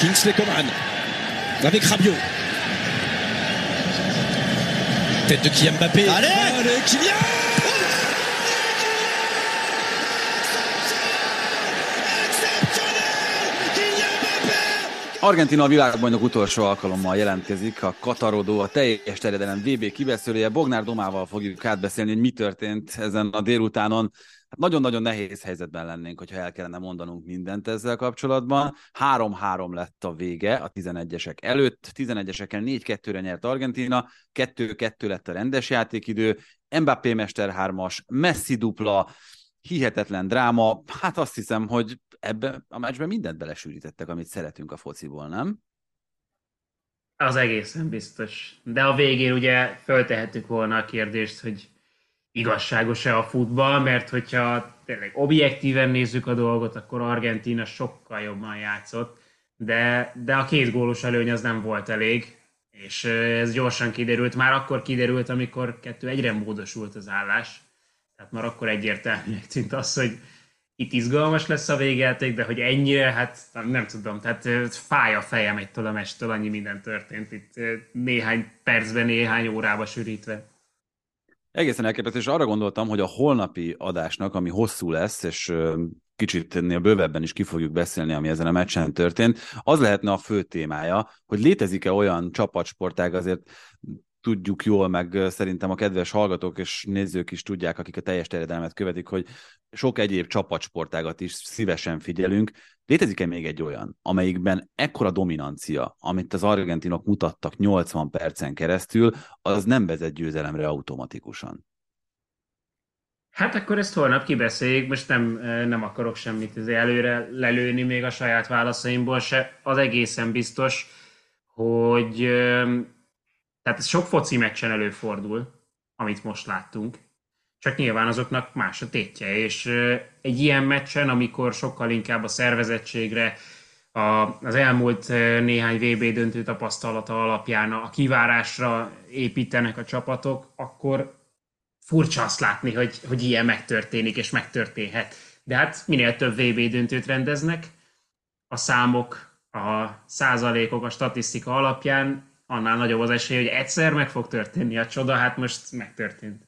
Kingsley Coman avec Rabiot. Tête de Kylian Mbappé. Allez Allez Kylian Argentina a világbajnok utolsó alkalommal jelentkezik, a Katarodó, a teljes terjedelem VB kibeszélője. Bognár Domával fogjuk átbeszélni, hogy mi történt ezen a délutánon. Hát nagyon-nagyon nehéz helyzetben lennénk, hogyha el kellene mondanunk mindent ezzel kapcsolatban. 3-3 lett a vége a 11-esek előtt, 11-esekkel 4-2-re nyert Argentina, 2-2 lett a rendes játékidő, Mbappé mester 3-as, Messi dupla, hihetetlen dráma. Hát azt hiszem, hogy ebbe a meccsben mindent belesűrítettek, amit szeretünk a fociból, nem? Az egészen biztos. De a végén ugye föltehettük volna a kérdést, hogy igazságos-e a futball, mert hogyha tényleg objektíven nézzük a dolgot, akkor Argentina sokkal jobban játszott, de, de a két gólos előny az nem volt elég, és ez gyorsan kiderült. Már akkor kiderült, amikor kettő egyre módosult az állás. Tehát már akkor egyértelműnek tűnt az, hogy itt izgalmas lesz a végjáték, de hogy ennyire, hát nem, tudom, tehát fáj a fejem egytől a mestől, annyi minden történt itt néhány percben, néhány órába sűrítve. Egészen elképesztő, és arra gondoltam, hogy a holnapi adásnak, ami hosszú lesz, és kicsit ennél bővebben is ki fogjuk beszélni, ami ezen a meccsen történt, az lehetne a fő témája, hogy létezik-e olyan csapatsportág, azért tudjuk jól, meg szerintem a kedves hallgatók és nézők is tudják, akik a teljes terjedelmet követik, hogy sok egyéb csapatsportágat is szívesen figyelünk. Létezik-e még egy olyan, amelyikben ekkora dominancia, amit az argentinok mutattak 80 percen keresztül, az nem vezet győzelemre automatikusan? Hát akkor ezt holnap kibeszéljük, most nem, nem akarok semmit előre lelőni még a saját válaszaimból se. Az egészen biztos, hogy tehát ez sok foci meccsen előfordul, amit most láttunk, csak nyilván azoknak más a tétje, és egy ilyen meccsen, amikor sokkal inkább a szervezettségre, a, az elmúlt néhány VB döntő tapasztalata alapján a kivárásra építenek a csapatok, akkor furcsa azt látni, hogy, hogy ilyen megtörténik és megtörténhet. De hát minél több VB döntőt rendeznek, a számok, a százalékok, a statisztika alapján annál nagyobb az esély, hogy egyszer meg fog történni a csoda, hát most megtörtént.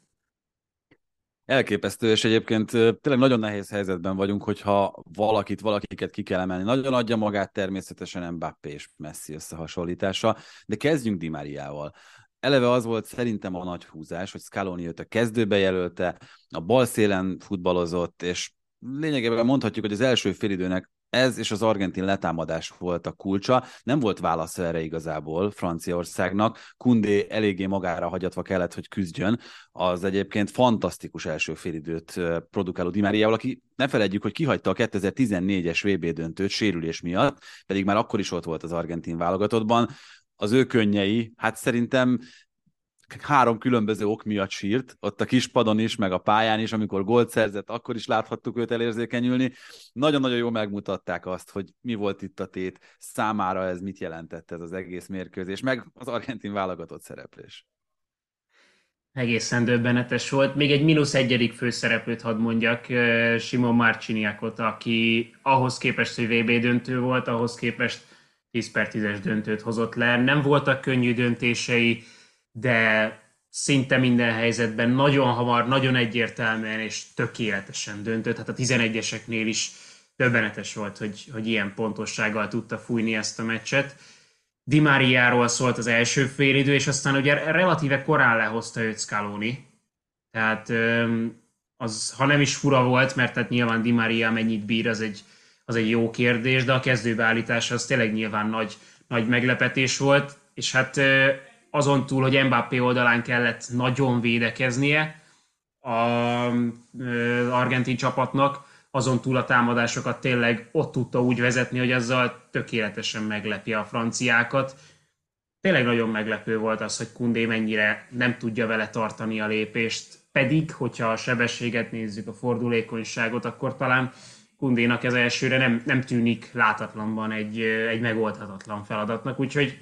Elképesztő, és egyébként tényleg nagyon nehéz helyzetben vagyunk, hogyha valakit, valakiket ki kell emelni. Nagyon adja magát természetesen Mbappé és Messi összehasonlítása, de kezdjünk Di Mariával. Eleve az volt szerintem a nagy húzás, hogy Scaloni őt a kezdőbe jelölte, a bal szélen futballozott, és lényegében mondhatjuk, hogy az első félidőnek ez és az argentin letámadás volt a kulcsa. Nem volt válasz erre igazából Franciaországnak. Kundé eléggé magára hagyatva kellett, hogy küzdjön. Az egyébként fantasztikus első félidőt produkáló Di Mariával, aki ne felejtjük, hogy kihagyta a 2014-es VB döntőt sérülés miatt, pedig már akkor is ott volt az argentin válogatottban az ő könnyei, hát szerintem három különböző ok miatt sírt, ott a kispadon is, meg a pályán is, amikor gólt szerzett, akkor is láthattuk őt elérzékenyülni. Nagyon-nagyon jól megmutatták azt, hogy mi volt itt a tét, számára ez mit jelentett ez az egész mérkőzés, meg az argentin válogatott szereplés. Egészen döbbenetes volt. Még egy mínusz egyedik főszereplőt hadd mondjak, Simon Marciniakot, aki ahhoz képest, hogy VB döntő volt, ahhoz képest 10 per 10-es döntőt hozott le. Nem voltak könnyű döntései, de szinte minden helyzetben nagyon hamar, nagyon egyértelműen és tökéletesen döntött. Hát a 11-eseknél is döbbenetes volt, hogy, hogy ilyen pontossággal tudta fújni ezt a meccset. Di Mariáról szólt az első félidő, és aztán ugye relatíve korán lehozta őt Scaloni. Tehát az, ha nem is fura volt, mert tehát nyilván Di Maria mennyit bír, az egy, az egy jó kérdés, de a kezdőbeállítás az tényleg nyilván nagy, nagy meglepetés volt, és hát azon túl, hogy Mbappé oldalán kellett nagyon védekeznie az argentin csapatnak, azon túl a támadásokat tényleg ott tudta úgy vezetni, hogy azzal tökéletesen meglepje a franciákat. Tényleg nagyon meglepő volt az, hogy Kundé mennyire nem tudja vele tartani a lépést, pedig, hogyha a sebességet nézzük, a fordulékonyságot, akkor talán Kundénak ez elsőre nem, nem tűnik látatlanban egy, egy megoldhatatlan feladatnak, úgyhogy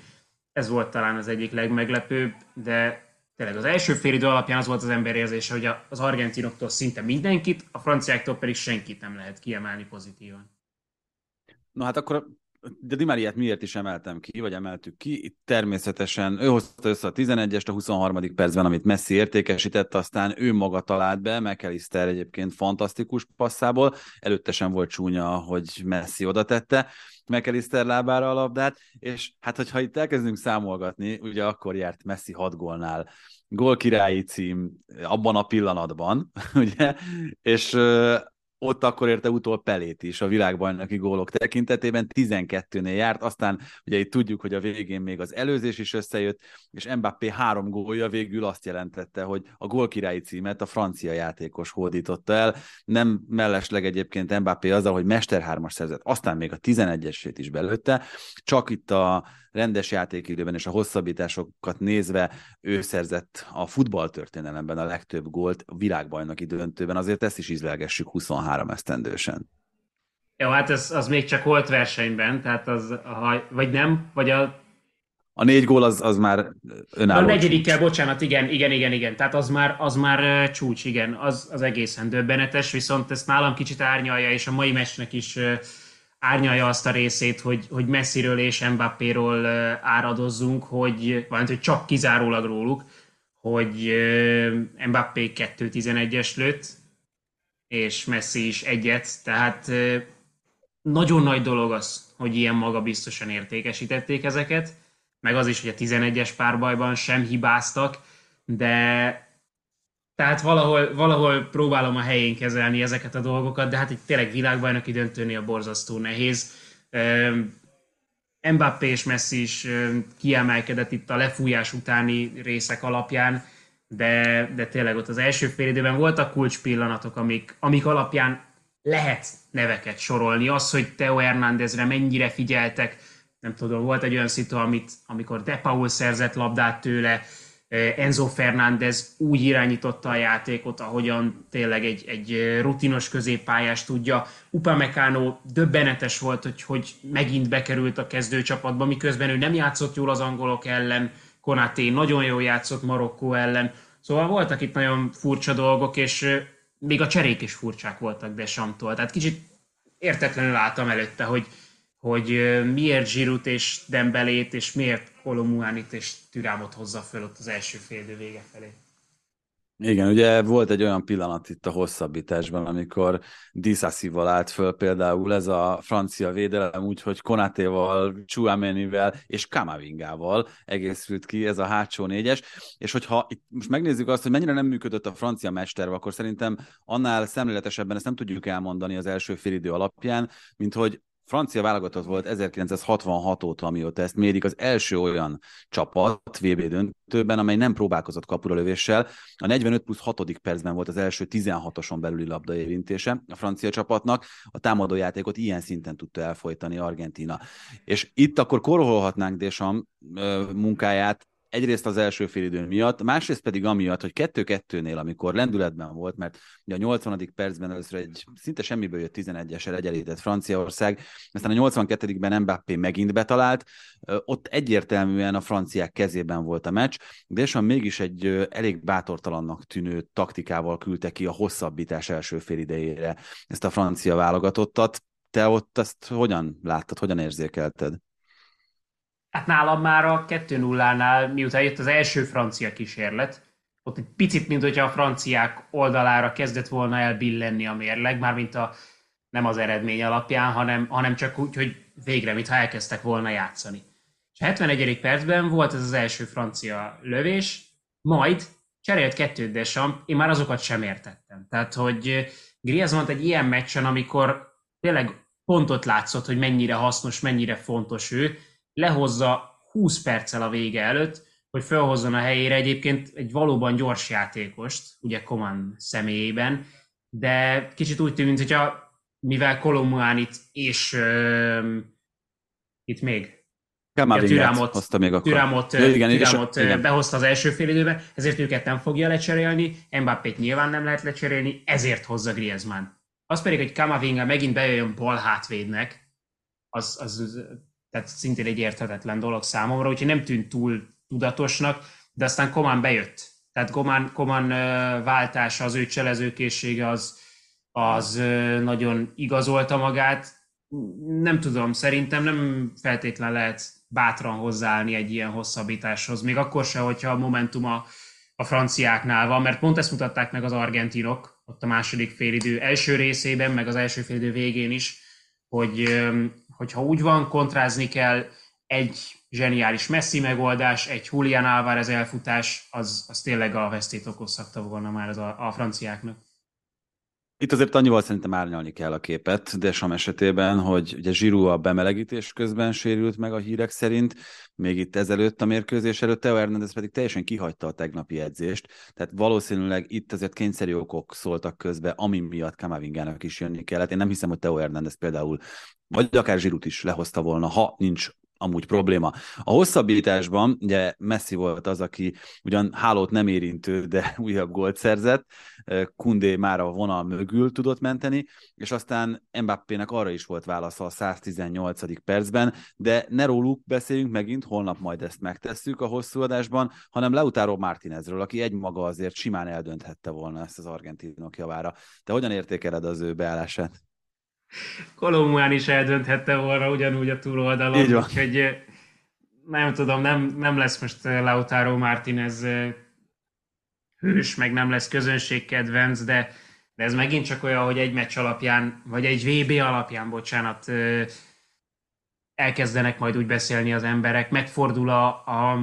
ez volt talán az egyik legmeglepőbb, de tényleg az első félidő alapján az volt az ember érzése, hogy az argentinoktól szinte mindenkit, a franciáktól pedig senkit nem lehet kiemelni pozitívan. Na hát akkor de Di Mariát miért is emeltem ki, vagy emeltük ki? Itt természetesen ő hozta össze a 11-est a 23. percben, amit Messi értékesített, aztán ő maga talált be, McAllister egyébként fantasztikus passzából, előtte sem volt csúnya, hogy Messi oda tette McAllister lábára a labdát, és hát hogyha itt elkezdünk számolgatni, ugye akkor járt Messi 6 gólnál, gólkirályi cím abban a pillanatban, ugye, és ott akkor érte utol Pelét is a világbajnoki gólok tekintetében, 12-nél járt, aztán ugye itt tudjuk, hogy a végén még az előzés is összejött, és Mbappé három gólja végül azt jelentette, hogy a gólkirályi címet a francia játékos hódította el, nem mellesleg egyébként Mbappé azzal, hogy mesterhármas szerzett, aztán még a 11-esét is belőtte, csak itt a rendes játékidőben és a hosszabbításokat nézve ő szerzett a futballtörténelemben a legtöbb gólt a világbajnoki döntőben, azért ezt is ízlelgessük 23 esztendősen. Jó, hát ez, az még csak volt versenyben, tehát az, ha, vagy nem, vagy a... A négy gól az, az már önálló A negyedikkel, csúcs. bocsánat, igen, igen, igen, igen. Tehát az már, az már csúcs, igen, az, az egészen döbbenetes, viszont ezt nálam kicsit árnyalja, és a mai meccsnek is árnyalja azt a részét, hogy, hogy Messiről és Mbappéról áradozzunk, hogy, vagy hogy csak kizárólag róluk, hogy Mbappé 2-11-es lőtt, és Messi is egyet, tehát nagyon nagy dolog az, hogy ilyen magabiztosan értékesítették ezeket, meg az is, hogy a 11-es párbajban sem hibáztak, de tehát valahol, valahol próbálom a helyén kezelni ezeket a dolgokat, de hát egy tényleg világbajnoki döntőnél borzasztó nehéz. Mbappé és Messi is kiemelkedett itt a lefújás utáni részek alapján, de, de tényleg ott az első fél időben voltak kulcs pillanatok, amik, amik alapján lehet neveket sorolni. Az, hogy Teo Hernándezre mennyire figyeltek, nem tudom, volt egy olyan szitu, amit, amikor De Paul szerzett labdát tőle, Enzo Fernández úgy irányította a játékot, ahogyan tényleg egy, egy rutinos középpályás tudja. Upamecano döbbenetes volt, hogy, hogy megint bekerült a kezdőcsapatba, miközben ő nem játszott jól az angolok ellen, Konaté nagyon jól játszott Marokkó ellen. Szóval voltak itt nagyon furcsa dolgok, és még a cserék is furcsák voltak Desamtól. Tehát kicsit értetlenül álltam előtte, hogy, hogy miért Zsirut és Dembelét, és miért Kolomuánit és Türámot hozza föl ott az első fél vége felé. Igen, ugye volt egy olyan pillanat itt a hosszabbításban, amikor Disasival állt föl például ez a francia védelem, úgyhogy Konatéval, Chouamenivel és Kamavingával egészült ki ez a hátsó négyes, és hogyha itt most megnézzük azt, hogy mennyire nem működött a francia mesterve, akkor szerintem annál szemléletesebben ezt nem tudjuk elmondani az első félidő alapján, mint hogy francia válogatott volt 1966 óta, amióta ezt mérik, az első olyan csapat VB döntőben, amely nem próbálkozott kapuralövéssel. A 45 plusz 6. percben volt az első 16-oson belüli labda érintése a francia csapatnak. A támadójátékot ilyen szinten tudta elfolytani Argentina. És itt akkor korolhatnánk Désam munkáját egyrészt az első félidő miatt, másrészt pedig amiatt, hogy kettő-kettőnél, amikor lendületben volt, mert ugye a 80. percben először egy szinte semmiből jött 11-esel egyenlített Franciaország, aztán a 82-ben Mbappé megint betalált, ott egyértelműen a franciák kezében volt a meccs, de és mégis egy elég bátortalannak tűnő taktikával küldte ki a hosszabbítás első félidejére ezt a francia válogatottat. Te ott ezt hogyan láttad, hogyan érzékelted? Hát nálam már a 2-0-nál, miután jött az első francia kísérlet, ott egy picit, mint hogyha a franciák oldalára kezdett volna elbillenni a mérleg, mármint a, nem az eredmény alapján, hanem, hanem csak úgy, hogy végre, mintha elkezdtek volna játszani. És 71. percben volt ez az első francia lövés, majd cserélt kettőt Deschamps, én már azokat sem értettem. Tehát, hogy Griezmann egy ilyen meccsen, amikor tényleg pontot látszott, hogy mennyire hasznos, mennyire fontos ő, lehozza 20 perccel a vége előtt, hogy felhozzon a helyére egyébként egy valóban gyors játékost, ugye Coman személyében, de kicsit úgy tűnt, hogyha mivel Kolomuánit és uh, itt még Türámot, hozta még akkor. Türámot, ja, igen, Türámot és, igen. behozta az első fél időben, ezért őket nem fogja lecserélni, Mbappét nyilván nem lehet lecserélni, ezért hozza Griezmann. Az pedig, hogy Kamavinga megint bejöjjön bal hátvédnek, az, az tehát szintén egy érthetetlen dolog számomra, úgyhogy nem tűnt túl tudatosnak, de aztán Komán bejött. Tehát Komán, Komán váltása, az ő cselezőkészsége az, az nagyon igazolta magát. nem tudom, szerintem nem feltétlen lehet bátran hozzáállni egy ilyen hosszabbításhoz. Még akkor se, hogyha a Momentum a, a franciáknál van, mert pont ezt mutatták meg az argentinok ott a második félidő első részében, meg az első félidő végén is, hogy hogyha úgy van, kontrázni kell egy zseniális Messi megoldás, egy Julian Álvarez elfutás, az, az tényleg a vesztét okozhatta volna már az a, a franciáknak. Itt azért annyival szerintem árnyalni kell a képet, de sem esetében, hogy ugye Zsirú a bemelegítés közben sérült meg a hírek szerint, még itt ezelőtt a mérkőzés előtt, Teo Hernández pedig teljesen kihagyta a tegnapi edzést, tehát valószínűleg itt azért kényszerű okok szóltak közbe, ami miatt Kamavingának is jönni kellett. Én nem hiszem, hogy Teo Hernández például, vagy akár Zsirút is lehozta volna, ha nincs amúgy probléma. A hosszabbításban ugye Messi volt az, aki ugyan hálót nem érintő, de újabb gólt szerzett, Kundé már a vonal mögül tudott menteni, és aztán Mbappének arra is volt válasza a 118. percben, de ne róluk beszéljünk megint, holnap majd ezt megtesszük a hosszú adásban, hanem Lautaro Martinezről, aki egymaga azért simán eldönthette volna ezt az argentinok javára. Te hogyan értékeled az ő beállását? Kolomán is eldönthette volna ugyanúgy a túloldalon, Így van. úgyhogy nem tudom, nem, nem lesz most Lautaro Martinez hős, meg nem lesz közönségkedvenc, de, de ez megint csak olyan, hogy egy meccs alapján, vagy egy VB alapján, bocsánat, elkezdenek majd úgy beszélni az emberek, megfordul a, a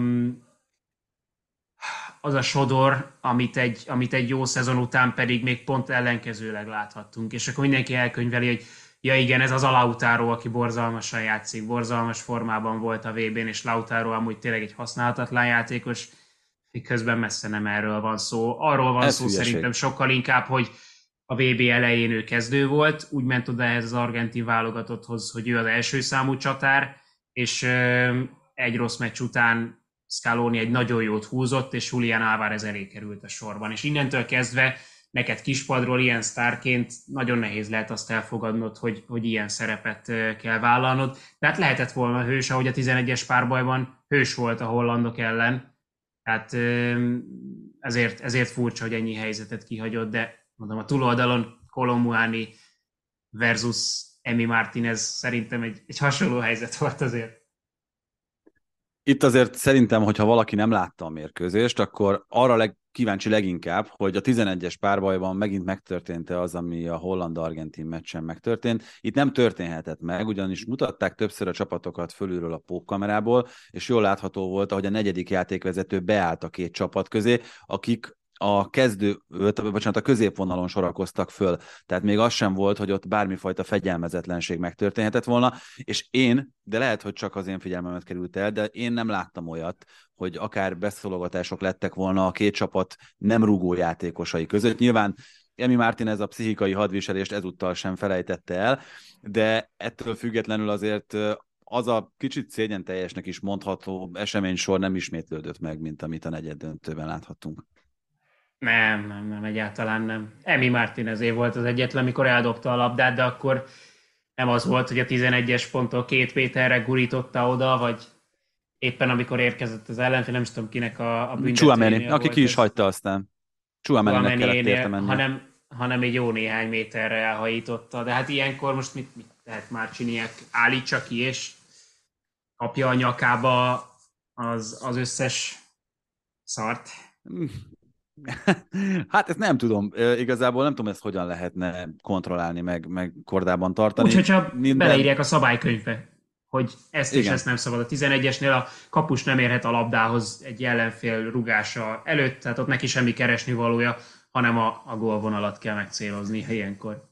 az a sodor, amit egy, amit egy jó szezon után pedig még pont ellenkezőleg láthattunk. És akkor mindenki elkönyveli, hogy ja igen, ez az a Lautaro, aki borzalmasan játszik, borzalmas formában volt a VB-n, és Lautaro amúgy tényleg egy használhatatlan játékos, közben messze nem erről van szó. Arról van ez szó hülyeség. szerintem sokkal inkább, hogy a VB elején ő kezdő volt, úgy ment oda ehhez az argentin válogatotthoz, hogy ő az első számú csatár, és egy rossz meccs után Scaloni egy nagyon jót húzott, és Julian Álvarez elé került a sorban. És innentől kezdve neked kispadról ilyen sztárként nagyon nehéz lehet azt elfogadnod, hogy, hogy ilyen szerepet kell vállalnod. Tehát lehetett volna hős, ahogy a 11-es párbajban hős volt a hollandok ellen. Tehát ezért, ezért furcsa, hogy ennyi helyzetet kihagyott, de mondom, a túloldalon Kolomuani versus Emi Martinez szerintem egy, egy hasonló helyzet volt azért. Itt azért szerintem, hogyha valaki nem látta a mérkőzést, akkor arra leg, kíváncsi leginkább, hogy a 11-es párbajban megint megtörtént-e az, ami a holland-argentin meccsen megtörtént. Itt nem történhetett meg, ugyanis mutatták többször a csapatokat fölülről a pókkamerából, és jól látható volt, ahogy a negyedik játékvezető beállt a két csapat közé, akik a kezdő, bocsánat, a középvonalon sorakoztak föl, tehát még az sem volt, hogy ott bármifajta fegyelmezetlenség megtörténhetett volna, és én, de lehet, hogy csak az én figyelmemet került el, de én nem láttam olyat, hogy akár beszólogatások lettek volna a két csapat nem rugó játékosai között. Nyilván Emi Martin ez a pszichikai hadviselést ezúttal sem felejtette el, de ettől függetlenül azért az a kicsit szégyen teljesnek is mondható esemény sor nem ismétlődött meg, mint amit a negyed döntőben láthattunk. Nem, nem, nem, egyáltalán nem. Emi Martinezé volt az egyetlen, amikor eldobta a labdát, de akkor nem az volt, hogy a 11-es ponttól két Péterre gurította oda, vagy éppen amikor érkezett az ellenfél, nem is tudom kinek a, a büntetőjénél aki ki is ez. hagyta aztán. Csuameninek kellett érte menni. Hanem, hanem egy jó néhány méterre elhajította. De hát ilyenkor most mit, mit lehet már csinálni? Állítsa ki, és kapja a nyakába az, az összes szart. Hát ezt nem tudom. Igazából nem tudom, ezt hogyan lehetne kontrollálni, meg, meg kordában tartani. Úgyhogy csak Minden... beleírják a szabálykönyvbe, hogy ezt Igen. és ezt nem szabad. A 11-esnél a kapus nem érhet a labdához egy ellenfél rugása előtt, tehát ott neki semmi keresni valója, hanem a, a gólvonalat kell megcélozni ilyenkor.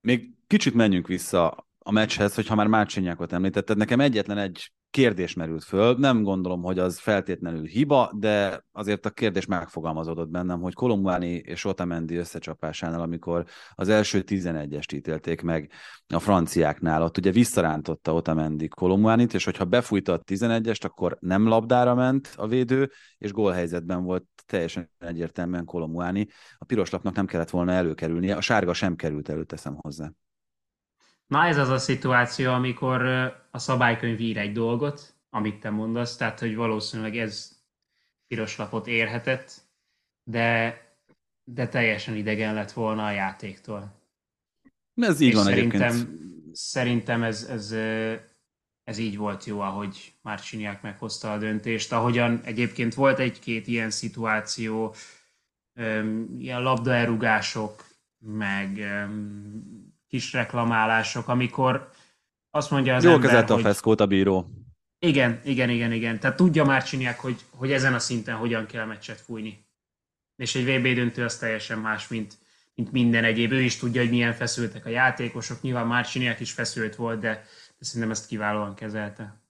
Még kicsit menjünk vissza a meccshez, hogyha már Márcsinyákot említetted. Nekem egyetlen egy kérdés merült föl. Nem gondolom, hogy az feltétlenül hiba, de azért a kérdés megfogalmazódott bennem, hogy Kolumbuáni és Otamendi összecsapásánál, amikor az első 11-est ítélték meg a franciáknál, ott ugye visszarántotta Otamendi Kolumbuánit, és hogyha befújta a 11-est, akkor nem labdára ment a védő, és gólhelyzetben volt teljesen egyértelműen Kolumbuáni. A piros lapnak nem kellett volna előkerülnie, a sárga sem került elő, teszem hozzá. Na ez az a szituáció, amikor a szabálykönyv ír egy dolgot, amit te mondasz, tehát hogy valószínűleg ez piros lapot érhetett, de, de teljesen idegen lett volna a játéktól. Ez így És van szerintem, egyébként. szerintem ez, ez, ez így volt jó, ahogy Márcsiniák meghozta a döntést. Ahogyan egyébként volt egy-két ilyen szituáció, ilyen labdaerugások, meg kis reklamálások, amikor azt mondja az Jól ember, hogy... a feszkót a bíró. Igen, igen, igen, igen. Tehát tudja már csinálják, hogy, hogy ezen a szinten hogyan kell meccset fújni. És egy VB döntő az teljesen más, mint, mint minden egyéb. Ő is tudja, hogy milyen feszültek a játékosok. Nyilván már csinálják is feszült volt, de, de szerintem ezt kiválóan kezelte.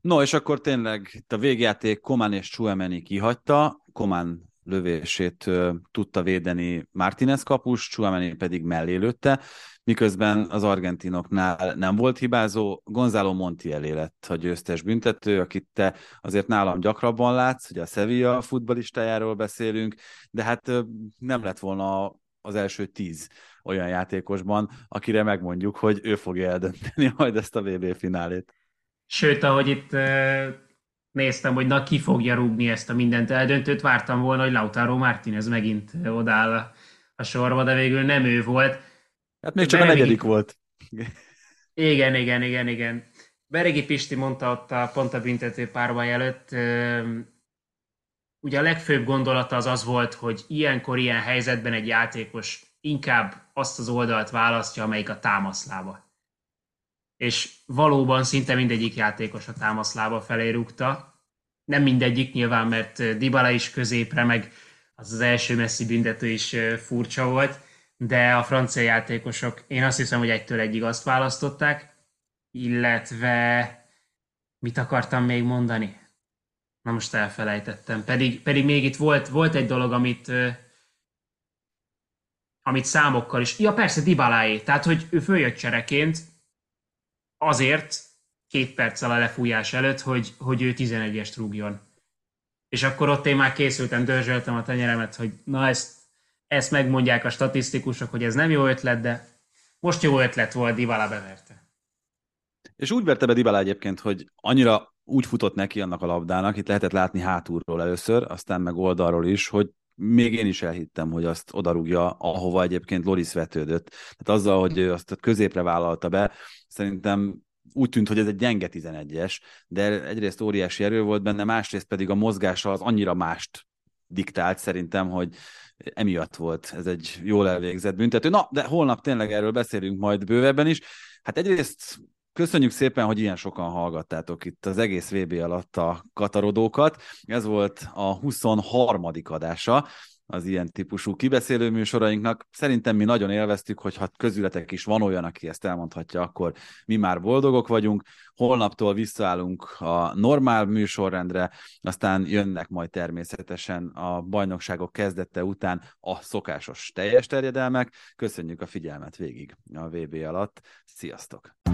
No, és akkor tényleg a végjáték Komán és Chuemeni kihagyta. Komán lövését tudta védeni Martinez kapus, Chuameni pedig mellé lőtte, miközben az argentinoknál nem volt hibázó, Gonzalo Monti elé lett a győztes büntető, akit te azért nálam gyakrabban látsz, ugye a Sevilla futbalistájáról beszélünk, de hát nem lett volna az első tíz olyan játékosban, akire megmondjuk, hogy ő fogja eldönteni majd ezt a VB finálét. Sőt, ahogy itt néztem, hogy na ki fogja rúgni ezt a mindent eldöntőt, vártam volna, hogy Lautaro Martinez megint odáll a, a sorba, de végül nem ő volt. Hát még csak Beregi... a negyedik volt. Igen, igen, igen, igen. Beregi Pisti mondta ott a pont a büntető párbaj előtt, ugye a legfőbb gondolata az az volt, hogy ilyenkor, ilyen helyzetben egy játékos inkább azt az oldalt választja, amelyik a támaszlába és valóban szinte mindegyik játékos a támaszlába felé rúgta. Nem mindegyik nyilván, mert Dybala is középre, meg az az első messzi büntető is furcsa volt, de a francia játékosok, én azt hiszem, hogy egytől egyig azt választották, illetve mit akartam még mondani? Na most elfelejtettem. Pedig, pedig még itt volt, volt egy dolog, amit, amit számokkal is. Ja persze, Dybaláé. Tehát, hogy ő följött csereként, azért két perccel a lefújás előtt, hogy, hogy ő 11-est rúgjon. És akkor ott én már készültem, dörzsöltem a tenyeremet, hogy na ezt, ezt megmondják a statisztikusok, hogy ez nem jó ötlet, de most jó ötlet volt, Dybala beverte. És úgy verte be Dybala egyébként, hogy annyira úgy futott neki annak a labdának, itt lehetett látni hátulról először, aztán meg oldalról is, hogy még én is elhittem, hogy azt odarúgja, ahova egyébként Loris vetődött. Tehát azzal, hogy ő azt középre vállalta be, szerintem úgy tűnt, hogy ez egy gyenge 11-es, de egyrészt óriási erő volt benne, másrészt pedig a mozgása az annyira mást diktált szerintem, hogy emiatt volt ez egy jól elvégzett büntető. Na, de holnap tényleg erről beszélünk majd bővebben is. Hát egyrészt Köszönjük szépen, hogy ilyen sokan hallgattátok itt az egész VB alatt a katarodókat. Ez volt a 23. adása az ilyen típusú kibeszélő műsorainknak. Szerintem mi nagyon élveztük, hogy ha közületek is van olyan, aki ezt elmondhatja, akkor mi már boldogok vagyunk. Holnaptól visszaállunk a normál műsorrendre, aztán jönnek majd természetesen a bajnokságok kezdete után a szokásos teljes terjedelmek. Köszönjük a figyelmet végig a VB alatt. Sziasztok!